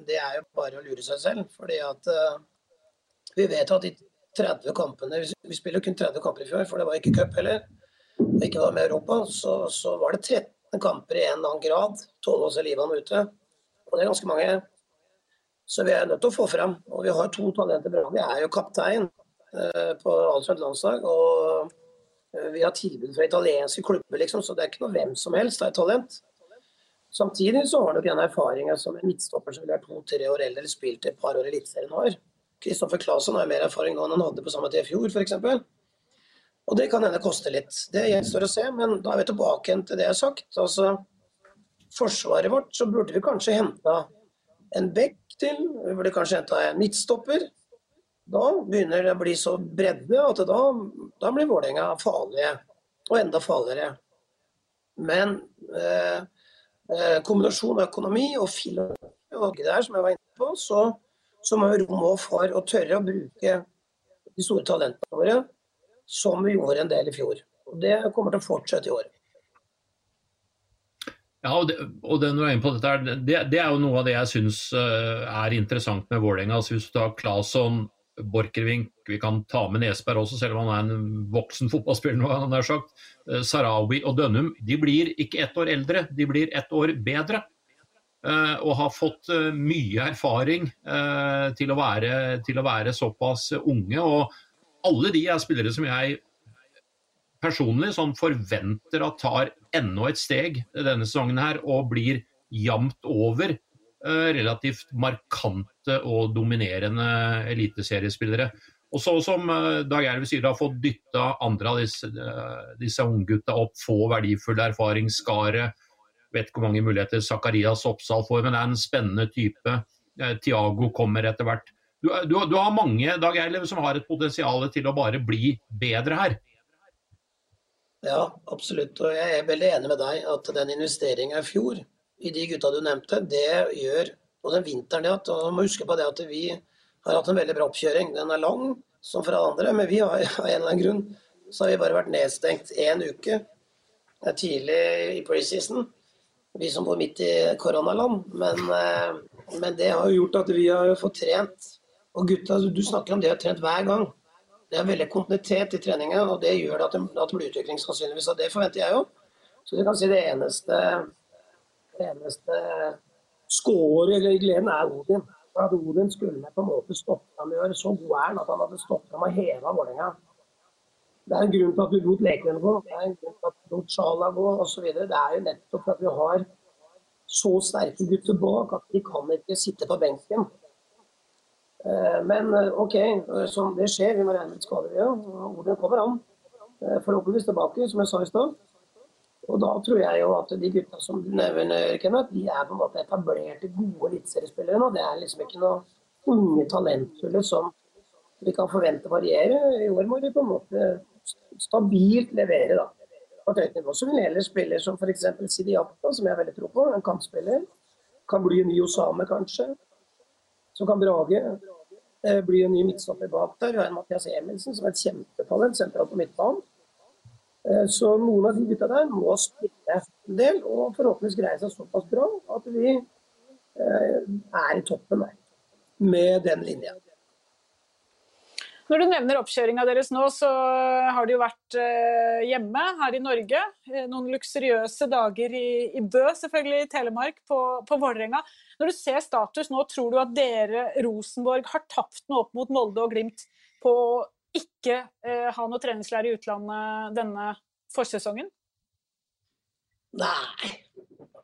det er jo bare å lure seg selv. fordi at uh, vi vet at de 30 kampene Vi spiller kun 30 kamper i fjor, for det var ikke cup heller. Og ikke var med Europa. Så, så var det 13 kamper i en eller annen grad. Tollås eller Ivan ute. Og det er ganske mange. Så vi er nødt til å få frem. Og vi har to talenter bra. Vi er jo kaptein eh, på Alfred landslag. Og eh, vi har tilbud fra italienske klubber, liksom, så det er ikke noe hvem som helst det er talent. Samtidig så har nok en erfaring som en midtstopper som vil være to-tre år eldre eller spilt et par år i Eliteserien har. Kristoffer Claesson har mer erfaring nå enn han hadde på samme tid i fjor, f.eks. Og det kan hende koste litt. Det gjenstår å se, men da er vi tilbake til det jeg har sagt. Altså, forsvaret vårt så burde vi kanskje henta en bekk til. Vi burde kanskje henta en midtstopper. Da begynner det å bli så bredde at da, da blir Vålerenga farlige. Og enda farligere. Men eh, eh kombinasjon av økonomi og filosofi der, som jeg var inne på, så, så må vi rom for å tørre å bruke de store talentene våre, som vi gjorde en del i fjor. Og Det kommer til å fortsette i år. Ja, og det, og det, det, det, er jo noe av det jeg syns uh, er interessant med Vålerenga. Altså, hvis du tar Claesson, Borchgrevink, vi kan ta med Nesberg også, selv om han er en voksen fotballspiller nå, han har sagt. Uh, Sarawi og Dønnum de blir ikke ett år eldre, de blir ett år bedre. Uh, og har fått mye erfaring til å, være, til, å være, såpass unge. Og alle de er spillere som jeg personlig som forventer at tar enda et steg denne sesongen her og blir jevnt over uh, relativt markante og dominerende eliteseriespillere. Og så som uh, Dag Erve sier, har fått dytta andre av disse, uh, disse unggutta opp, få verdifull erfaring. Skaret, vet ikke hvor mange muligheter Zakarias Oppsal får, men det er en spennende type. Tiago kommer etter hvert. Du, du, du, har mange Dag Eilev, som har et potensial til å bare bli bedre her. Ja, absolutt. Og jeg er veldig enig med deg at den investeringa i fjor i de gutta du nevnte, det gjør Og den vinteren det at. Og må huske på det at vi har hatt en veldig bra oppkjøring. Den er lang, som for alle andre, men vi har av en eller annen grunn så har vi bare vært nedstengt én uke Det er tidlig i preseason. Vi som bor midt i koronaland. Men, eh, men det har jo gjort at vi har fått trent. Og gutta, du snakker om det har trent hver gang. Det er veldig kontinuitet i treninga, og det gjør at det, blir utvikling sannsynligvis. Og det forventer jeg jo. Så du kan si det eneste, det eneste skåret eller gleden er Odin. For at Odin skulle på en måte stoppe ham i år. Så god er han at han hadde stoppet ham og heva Vålerenga. Det er en grunn til at du lot lekene gå, det er en grunn til at du lot Sjala gå osv. Det er jo nettopp at vi har så sterke gutter bak at de kan ikke sitte på benken. Eh, men eh, OK, som det skjer, vi må regne med skader, ja. Ordene kommer an. Eh, forhåpentligvis tilbake, som jeg sa i stad. Og da tror jeg jo at de gutta som du nevner, Kenneth, de er på en måte etablerte, gode eliteseriespillere nå. Det er liksom ikke noe unge talentfulle som vi kan forvente variere. I år må de på en måte stabilt levere da, på et høyt nivå. Så vil heller spiller som f.eks. Sidiata, som jeg har veldig tro på, en kantspiller. Kan bli en ny Osame, kanskje. Som kan brage. Eh, blir en ny midtstopper bak der. Vi har en Mathias Emilsen som er et kjempetalent sentralt på midtbanen. Eh, så noen av de gutta der må spille en del, og forhåpentligvis greie seg såpass bra at vi eh, er i toppen der med den linja. Når du nevner oppkjøringa deres nå, så har det jo vært eh, hjemme her i Norge. Noen luksuriøse dager i, i Bø, selvfølgelig, i Telemark, på, på Vålerenga. Når du ser status nå, tror du at dere, Rosenborg, har tapt noe opp mot Molde og Glimt på å ikke eh, ha noe treningslærer i utlandet denne forsesongen? Nei.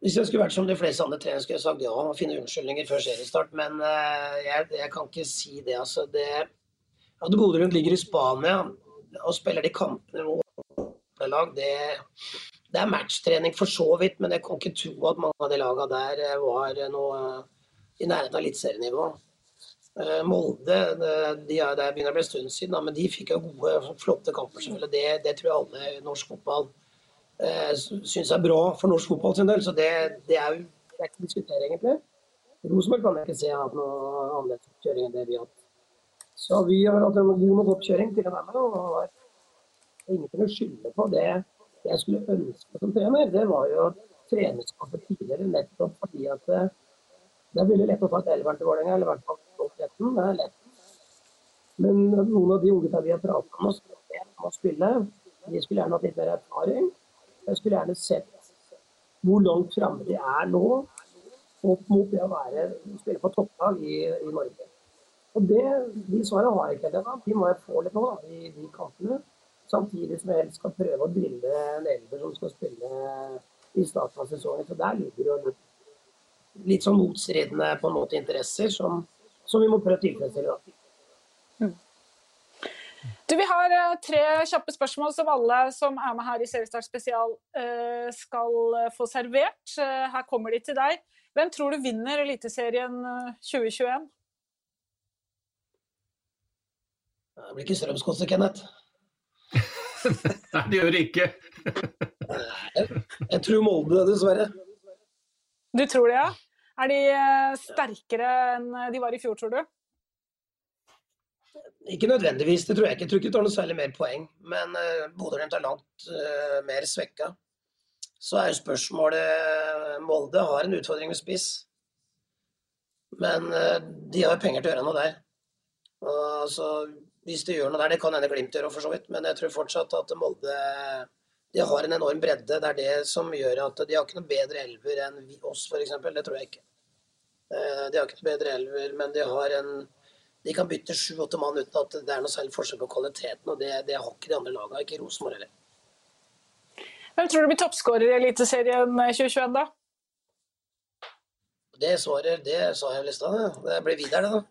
Hvis jeg skulle vært som de fleste andre trenere, skulle jeg sagt ja og finne unnskyldninger før seriestart. Men uh, jeg, jeg, kan ikke si det. altså. Det, at Bodø ligger i Spania og spiller de kampene mot lag, det, det, er matchtrening for så vidt, men jeg kan ikke tro at mange av de lagene der eh, var noe i nærheten av eliteserienivå. Molde de er, det begynner å bli en stund siden, men de fikk jo gode, flotte kamper. Det, det tror jeg alle i norsk fotball syns er bra for norsk fotball sin del. Så det, det er jo det ikke å diskutere, egentlig. Rosenborg kan jeg ikke se har hatt noe annerledes oppkjøring enn det vi har hatt. Så vi har hatt en god nok oppkjøring til å være med. og ingenting å skylde på. Det jeg skulle ønske som trener, det var jo trenerskapet tidligere nettopp fordi at det, det er veldig lett å ta et elveren til Vålerenga, eller i hvert fall topp 13. Det er lett. Men noen av de unge vi har pratet med om å spille, de skulle gjerne hatt litt mer erfaring. Jeg skulle gjerne sett hvor langt framme de er nå opp mot det å være, spille på topplag i, i Norge. Og det, De svarene har jeg ikke ennå. De må jeg få litt nå, da, i de kampene. Samtidig som jeg skal prøve å drille en elver som skal spille i starten av sesongen. Så der ligger jo litt, litt sånn motstridende på en måte interesser som, som vi må prøve å tilfredsstille. Mm. Du, Vi har uh, tre kjappe spørsmål som alle som er med her i Seriestart spesial uh, skal uh, få servert. her kommer de til deg. Hvem tror du vinner Eliteserien 2021? Det blir ikke Strømsgodset, Kenneth. Nei, det gjør det ikke. jeg, jeg tror Molde, dessverre. Du tror det, ja? Er de eh, sterkere enn de var i fjor, tror du? Ikke nødvendigvis, det tror jeg ikke. Jeg tror ikke de tar noe særlig mer poeng. Men uh, Bodø-Glimt er langt uh, mer svekka. Så er jo spørsmålet Molde har en utfordring med spiss. Men uh, de har penger til å gjøre noe der. Uh, så hvis de gjør noe der. Det kan hende Glimt gjør for så vidt, men jeg tror fortsatt at Molde de har en enorm bredde. Det er det som gjør at de har ikke noe bedre elver enn oss, f.eks. Det tror jeg ikke. Eh, de har ikke noe bedre elver, men de har en De kan bytte sju-åtte mann uten at det er noe særlig forskjell på kvaliteten, og det, det har ikke de andre lagene, ikke Rosenborg heller. Hvem tror du blir toppskårer i Eliteserien 2021, da? Det svarer, det sa jeg vel i stad. Det blir Vidar, det, da.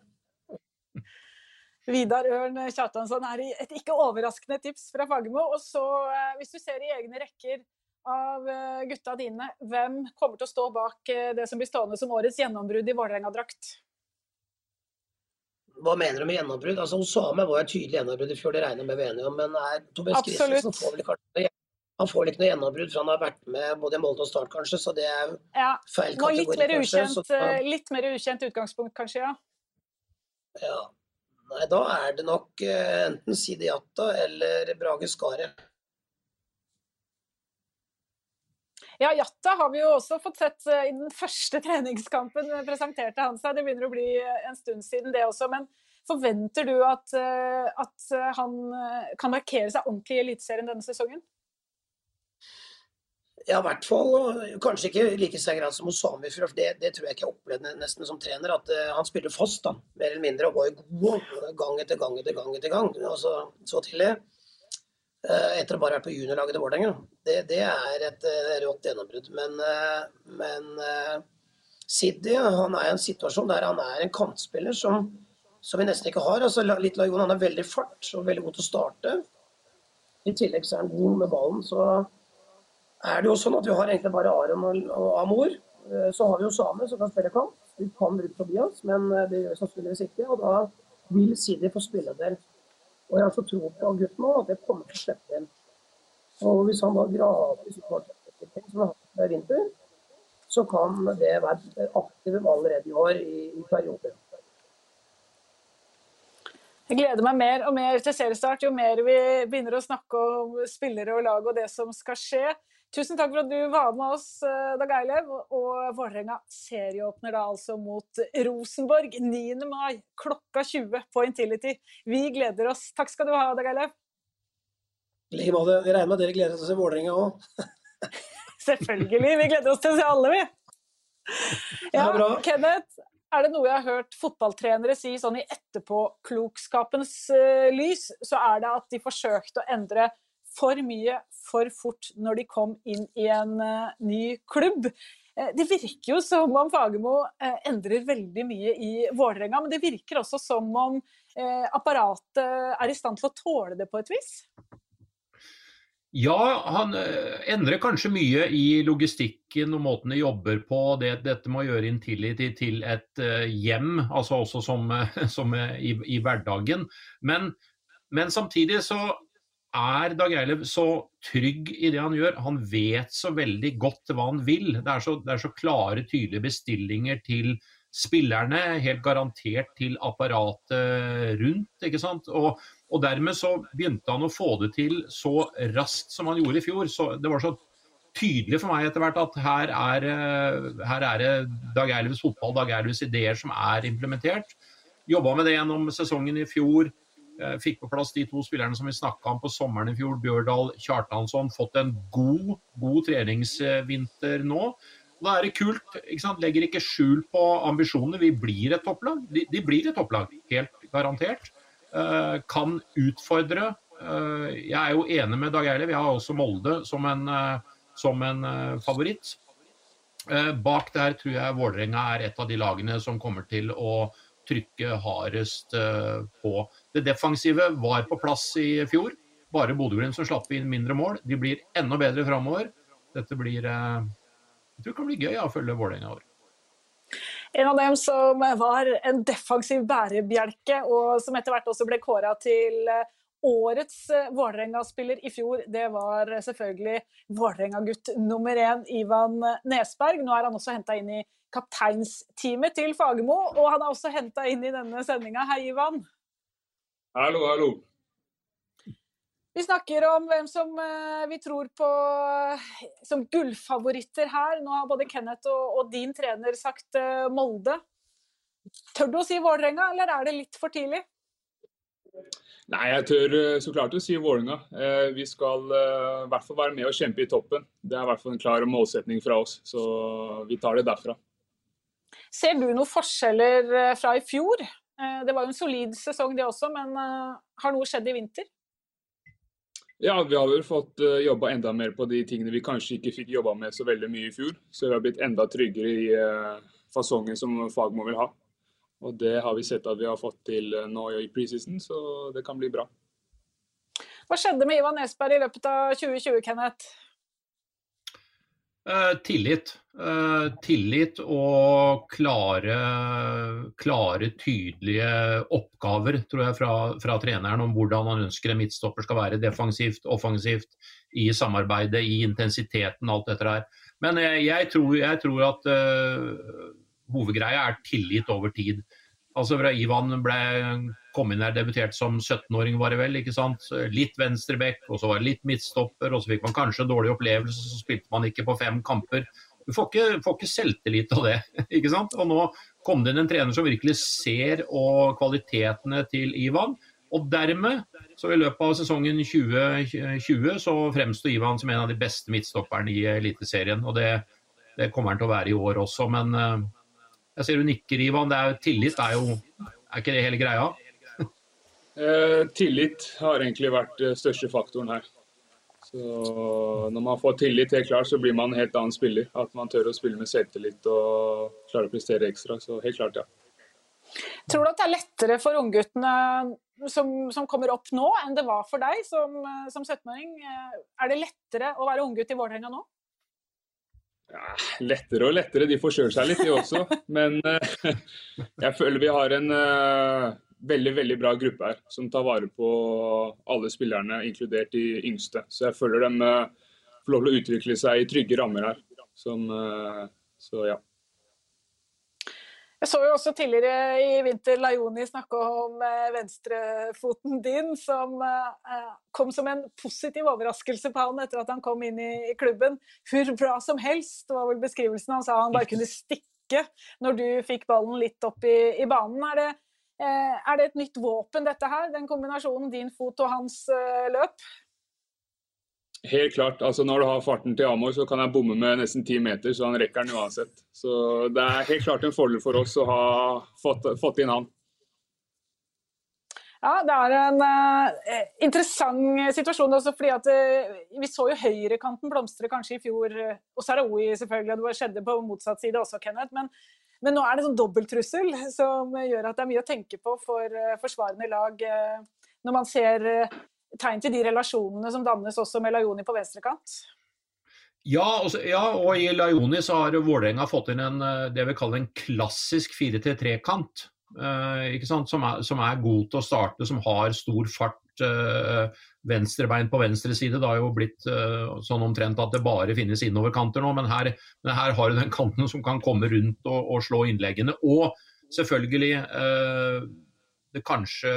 Vidar Ørn Kjartansson er et ikke overraskende tips fra Fagermo. Og så, eh, hvis du ser i egne rekker av eh, gutta dine, hvem kommer til å stå bak eh, det som blir stående som årets gjennombrudd i Vålerenga-drakt? Hva mener du med gjennombrudd? Altså, Osame var et tydelig gjennombrudd i fjor, det regner med vi er enige om. Men er Tobias Christensen får vel kanskje han får vel ikke noe gjennombrudd, for han har vært med både i Molde og Start, kanskje, så det er ja. feil kategori. Litt mer, ukjent, kanskje, litt mer ukjent utgangspunkt, kanskje, ja. Ja, Nei, da er det nok enten Sidi Jatta eller Brage Skaret. Ja, Jatta har vi jo også fått sett eh, i den første treningskampen. Eh, presenterte han seg. Det begynner å bli en stund siden, det også. Men forventer du at, at han kan markere seg ordentlig i Eliteserien denne sesongen? Ja, i hvert fall. Kanskje ikke like sterk grad som Osami, for det, det, tror jeg ikke jeg opplevde nesten som trener. At uh, han spilte fast, da, mer eller mindre, og var god gang etter gang etter gang etter gang. Altså, så tidlig. Uh, etter å bare ha vært på juniorlaget til Vålerenga. Det, det, er et uh, rått gjennombrudd. Men, men Siddi han er i en situasjon der han er en kantspiller som, som vi nesten ikke har. Altså, litt Lajon, han har veldig fart og veldig god til å starte. I tillegg så er han god med ballen. Så er det jo sånn at vi har egentlig bare Aron og, og Amor. Så har vi jo Same som kan spille kamp. Vi kan bruke Tobias, men det gjør vi sannsynligvis ikke. Og da vil Sidi få spilledel. Og jeg har så tro på gutten nå at det kommer til å slippe inn. Og hvis han da gradvis får som han har hatt i vinter, så kan det være aktive allerede i år i, i perioder. Jeg gleder meg mer og mer til seriestart jo mer vi begynner å snakke om spillere og lag og det som skal skje. Tusen takk for at du var med oss, eh, Dag Eilev. Og Vålerenga serieåpner da altså mot Rosenborg 9. mai klokka 20 på Intility. Vi gleder oss. Takk skal du ha, Dag Eilev. I like måte. Jeg regner med at dere gleder dere til å se Vålerenga òg? Selvfølgelig. Vi gleder oss til å se alle, vi. Ja, Kenneth, er det noe jeg har hørt fotballtrenere si sånn i etterpåklokskapens uh, lys, så er det at de forsøkte å endre for mye for fort når de kom inn i en uh, ny klubb. Uh, det virker jo som om Fagermo uh, endrer veldig mye i Vålerenga, men det virker også som om apparatet er i stand til å tåle det på et vis? Ja, han endrer kanskje mye i logistikken og måten de jobber på. Det, dette med å gjøre Intility til et hjem, altså også som, som i, i, hverdagen. Men, men samtidig så er Dag Eilev så trygg i det han gjør. Han vet så veldig godt hva han vil. Det er så, det er så klare, tydelige bestillinger til spillerne, helt garantert til apparatet rundt. ikke sant? Og, og, dermed så begynte han å få det til så raskt som han gjorde i fjor. Så det var så tydelig for meg etter hvert at her er, her er det Dag Eilevs fotball, Dag Eilevs ideer som er implementert. Jobba med det gjennom sesongen i fjor fikk på plass de to spillerne som vi snakka om på sommeren i fjor, Bjørdal Kjartansson. Fått en god, god treningsvinter nå. Da er det kult. ikke? Legger ikke skjul på ambisjonene. Vi blir et topplag. De, de blir et topplag, helt garantert. Uh, kan utfordre. Uh, jeg er jo enig med Dag Eilev. Jeg har også Molde som en, uh, som en favoritt. bak der tror jeg Vålerenga er et av de lagene som kommer til å trykke hardest på. Det defensive var på plass i fjor. Bare Bodø-Glimt som slapp inn mindre mål. De blir enda bedre framover. Dette blir eh, Jeg tror det kan bli gøy å følge Vålerenga i år. En av dem som var en defensiv bærebjelke, og som etter hvert også ble kåra til eh, årets eh, Vålerenga-spiller i fjor, det var selvfølgelig Vålerenga-gutt nummer én, Ivan Nesberg. Nå er han også henta inn i kapteinsteamet til Fagermo, og han er også henta inn i denne sendinga. Hei, Ivan. Hallo, hallo. Vi snakker om hvem som vi tror på som gullfavoritter her. Nå har både Kenneth og, din trener sagt Molde. Tør du å si Vålerenga, eller er det litt for tidlig? Nei, jeg tør så klart å si Vålerenga. Vi skal i hvert fall være med og kjempe i toppen. Det er i hvert fall en klar målsetning fra oss, så vi tar det derfra. Ser du noen forskjeller fra i fjor? Eh, det var jo en solid sesong det også, men eh, har noe skjedd i vinter? Ja, vi har vel fått eh, jobba enda mer på de tingene vi kanskje ikke fikk jobba med så veldig mye i fjor. Så vi har blitt enda tryggere i fasongen som Fagmo vil ha. Og det har vi sett at vi har fått til uh, nå i preseason, så det kan bli bra. Hva skjedde med Ivan Esberg i løpet av 2020, Kenneth? Eh, tillit. Eh, tillit og klare, klare, tydelige oppgaver tror jeg, fra, fra, treneren om hvordan han ønsker en midtstopper skal være. Defensivt, offensivt, i samarbeidet, i intensiteten, alt dette her. Men jeg, jeg, tror, jeg tror, at uh, hovedgreia er tillit over tid. Altså fra Ivan ble, kom inn her, debutert som 17-åring, var det vel. ikke sant? Litt venstreback, og så var det litt midtstopper, og så fikk man kanskje en dårlig opplevelse, så spilte man ikke på fem kamper. Du får ikke, får ikke selvtillit av det. ikke sant? Og nå kom det inn en trener som virkelig ser og kvalitetene til Ivan. Og dermed, så i løpet av sesongen 2020, så fremsto Ivan som en av de beste midtstopperne i Eliteserien. Og det, det kommer han til å være i år også. men jeg ser du nikker, Ivan. Det er jo, tillit er jo Er ikke det hele greia? Eh, tillit har egentlig vært den største faktoren her. Så Når man får tillit, helt klart, så blir man en helt annen spiller. At man tør å spille med selvtillit og klarer å prestere ekstra. Så helt klart, ja. Tror du at det er lettere for ungguttene som, som, kommer opp nå, enn det var for deg som, som 17-åring? Er det lettere å være unggutt i Vålerenga nå? Ja, lettere og lettere. De får kjørt seg litt, de også. Men uh, jeg føler vi har en uh, veldig veldig bra gruppe her, som tar vare på alle spillerne, inkludert de yngste. Så jeg føler de uh, får lov til å utvikle seg i trygge rammer her. Som, så ja. Jeg så jo også tidligere i vinter Laioni snakke om eh, venstrefoten din, som eh, kom som en positiv overraskelse på han etter at han kom inn i klubben. Hvor bra som helst, var vel beskrivelsen. Han sa han bare kunne stikke når du fikk ballen litt opp i, i banen. Er det, eh, er det, et nytt våpen, dette her? Den kombinasjonen din fot og hans løp? Helt klart. altså Når du har farten til Amor, så kan jeg bomme med nesten ti meter, så han rekker den uansett. Så Det er helt klart en fordel for oss å ha fått, fått inn han. Ja, det er en uh, interessant situasjon også, fordi at uh, vi så jo høyrekanten blomstre kanskje i fjor. Og Sarawi selvfølgelig, det skjedde på motsatt side også, Kenneth. Men, men nå er det sånn dobbelttrussel som gjør at det er mye å tenke på for forsvarende lag når man ser tegn til de relasjonene som dannes også med Lajoni på venstrekant? Ja, ja, og i Lajoni så har Vålerenga fått inn en, eh, det vi kaller en klassisk 4-3-kant. Uh, som, som, er god til å starte, som har stor fart. Uh, venstrebein på venstre side. Det har jo blitt uh, sånn omtrent at det bare finnes innoverkanter nå, men her, men her har du den kanten som kan komme rundt og, og slå innleggene. Og selvfølgelig det kanskje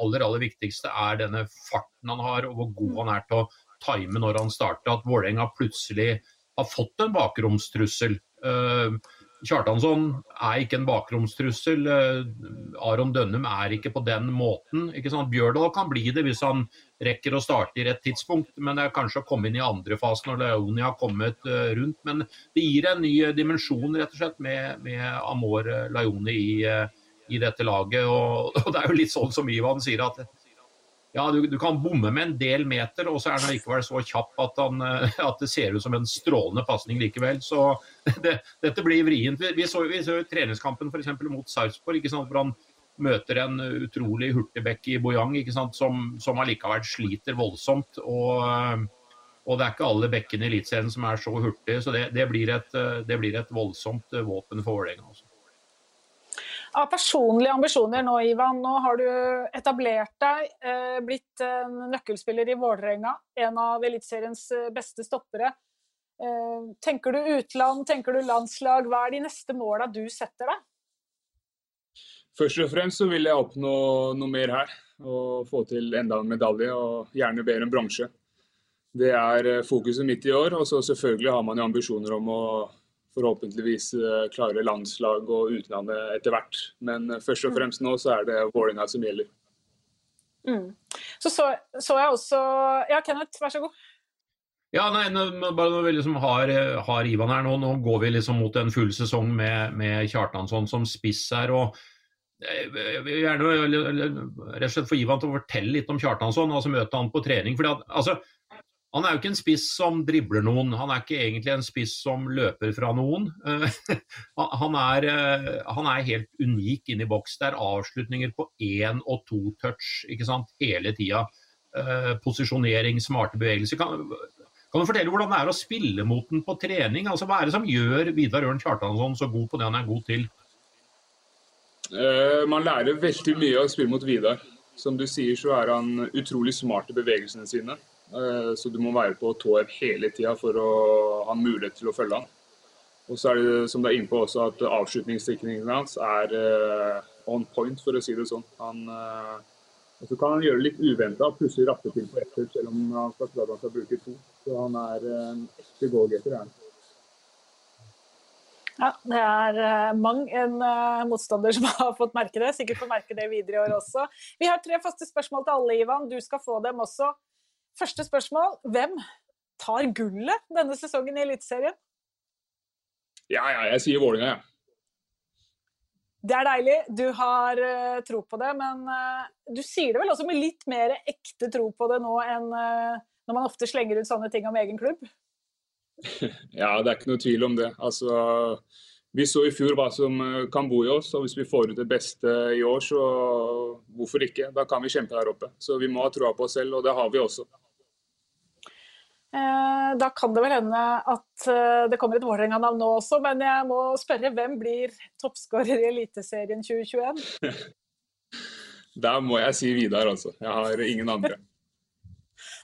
aller aller viktigste er denne farten han har, og hvor god han er til å time når han starter. At Vålerenga plutselig har fått en bakromstrussel. Uh, Kjartansson er ikke en bakromstrussel. Uh, Aron Dønnum er ikke på den måten. Bjørdal kan bli det hvis han rekker å starte i rett tidspunkt, men det er kanskje å komme inn i andre fase når Leoni har kommet uh, rundt. Men det gir en ny dimensjon rett og slett med, med Amor Laioni i, i dette laget. Og, og, det er jo litt sånn som Ivan sier, at ja, du, du kan bomme med en del meter, og så er han likevel så kjapp at, han, at, det ser ut som en strålende pasning likevel. Så det, dette blir vrient. Vi, vi så, vi så treningskampen f.eks. mot Sarpsborg, hvor han møter en utrolig hurtigbekk i Bojang som, som allikevel sliter voldsomt. og og det er ikke alle bekkene i Eliteserien som er så hurtige, så det, det, blir, et, det blir, et, voldsomt våpen for Vålerenga. Av personlige ambisjoner nå, Ivan. Nå har du etablert deg, eh, blitt en nøkkelspiller i Vålerenga. En av Eliteseriens eh, beste stoppere. Eh, tenker du utland, tenker du landslag? Hva er de neste måla du setter deg? Først og fremst så vil jeg oppnå noe mer her. Og få til enda en medalje, og gjerne bedre enn bransje. Det er fokuset mitt i år. Og så selvfølgelig har man jo ambisjoner om å forhåpentligvis eh, klare landslag og utlandet etter hvert. Men eh, først og mm. fremst nå så er det Vålerenga som gjelder. Mm. Så, så, så jeg også Ja, Kenneth, vær så god. Ja, nei, bare når vi liksom har, har, Ivan her nå, nå går vi liksom mot en full sesong med, med Kjartansson som spiss her. og jeg vil gjerne rett og slett få Ivan til å fortelle litt om Kjartansson, altså møte han på trening. fordi at, altså, han er jo ikke en spiss som dribler noen, han er ikke egentlig en spiss som løper fra noen. han, er, eh, han er helt unik inne i boks. Det er avslutninger på én og to touch ikke sant? hele tida. Eh, posisjonering, smarte bevegelser. Kan, kan, du fortelle hvordan det er å spille mot den på trening? Altså, hva er det som gjør Vidar Ørn Kjartansson så god på det han er god til? Uh, man lærer veldig mye av å spille mot Vidar. Som du sier, så er han utrolig smart i bevegelsene sine. Eh, så du må være på tå hev hele tida for å ha en mulighet til å følge han. Og så er det som du er inne også at avslutningsteknikken hans er uh, on point, for å si det sånn. Han, uh, og så kan han gjøre det litt uventa og plutselig rappe til på ett selv om han skal klare at bruke to. Så han er en ekte goalgetter. Ja, det er mang en motstander som har fått merke det. Sikkert får merke det videre i år også. Vi har tre faste spørsmål til alle, Ivan. Du skal få dem også. Første spørsmål. Hvem tar gullet denne sesongen i Eliteserien? Ja, ja, jeg sier Vålerenga, ja. Det er deilig. Du har uh, tro på det, men uh, du sier det vel også med litt mer ekte tro på det nå enn uh, når man ofte slenger ut sånne ting om egen klubb? ja, det er ikke noe tvil om det. Altså, vi så i fjor hva som kan bo i oss, og hvis vi får ut det beste i år, så hvorfor ikke? Da kan vi kjempe der oppe. Så vi må ha troa på oss selv, og det har vi også. Eh, da kan det vel hende at eh, det kommer et Vålerenga-navn nå også, men jeg må spørre hvem blir toppskårer i Eliteserien 2021? Der må jeg si Vidar, altså. Jeg har ingen andre.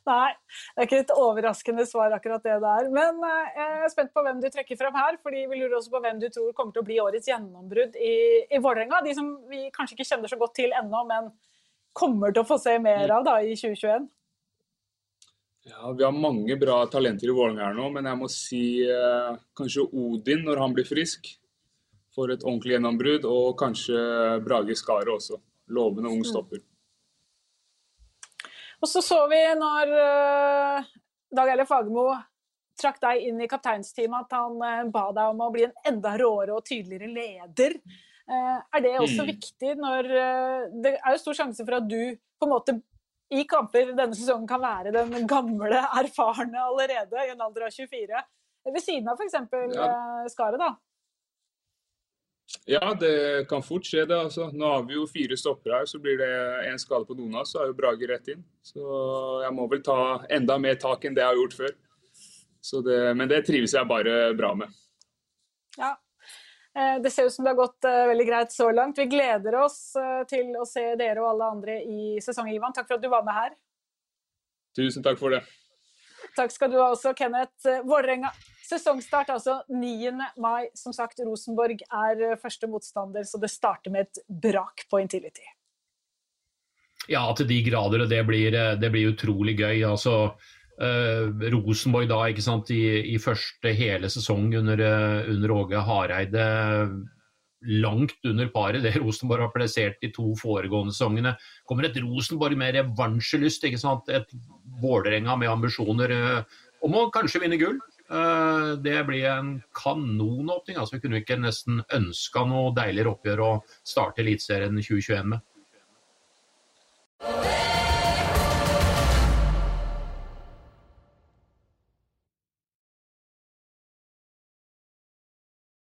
Nei, det er ikke et overraskende svar akkurat det der. Men eh, jeg er spent på hvem du trekker frem her, fordi vi lurer også på hvem du tror kommer til å bli årets gjennombrudd i, i Vålerenga. De som vi kanskje ikke kjenner så godt til ennå, men kommer til å få se mer av da i 2021. Ja, Vi har mange bra talenter i Vålerenga her nå, men jeg må si eh, kanskje Odin når han blir frisk. Får et ordentlig gjennombrudd. Og kanskje Brage Skaret også. Lovende ung mm. stopper. Og så så vi når uh, Dag Eilif Fagermo trakk deg inn i kapteinsteamet, at han uh, ba deg om å bli en enda råere og tydeligere leder. Uh, er det også mm. viktig når Det er jo stor sjanse for at du på en måte i kamper denne sesongen kan være den gamle, erfarne allerede, i en alder av 24. Ved siden av f.eks. Ja. Eh, Skaret, da. Ja, det kan fort skje, det. altså. Nå har vi jo fire stopper her, så blir det en skade på noen av oss, så er jo Brage rett inn. Så jeg må vel ta enda mer tak enn det jeg har gjort før. Det, men det trives jeg bare bra med. Ja, Eh, det ser ut som det har gått eh, veldig greit så langt. Vi gleder oss eh, til å se dere og alle andre i sesong, Ivan. Takk for at du var med her. Tusen takk for det. Takk skal du ha også, Kenneth. Vålerenga. Sesongstart altså 9. mai. Som sagt, Rosenborg er første motstander, så det starter med et brak på Intility. Ja, til de grader. Det blir, det blir utrolig gøy. altså Uh, Rosenborg da, ikke sant, i, i første hele sesong under, under Åge Hareide langt under paret det Rosenborg har plassert de to foregående sesongene. Kommer et Rosenborg med revansjelyst, ikke sant? et Vålerenga med ambisjoner uh, om å kanskje vinne gull. Eh, det blir en kanonåpning. altså Vi kunne ikke nesten ønska noe deiligere oppgjør å starte Eliteserien 2021 med.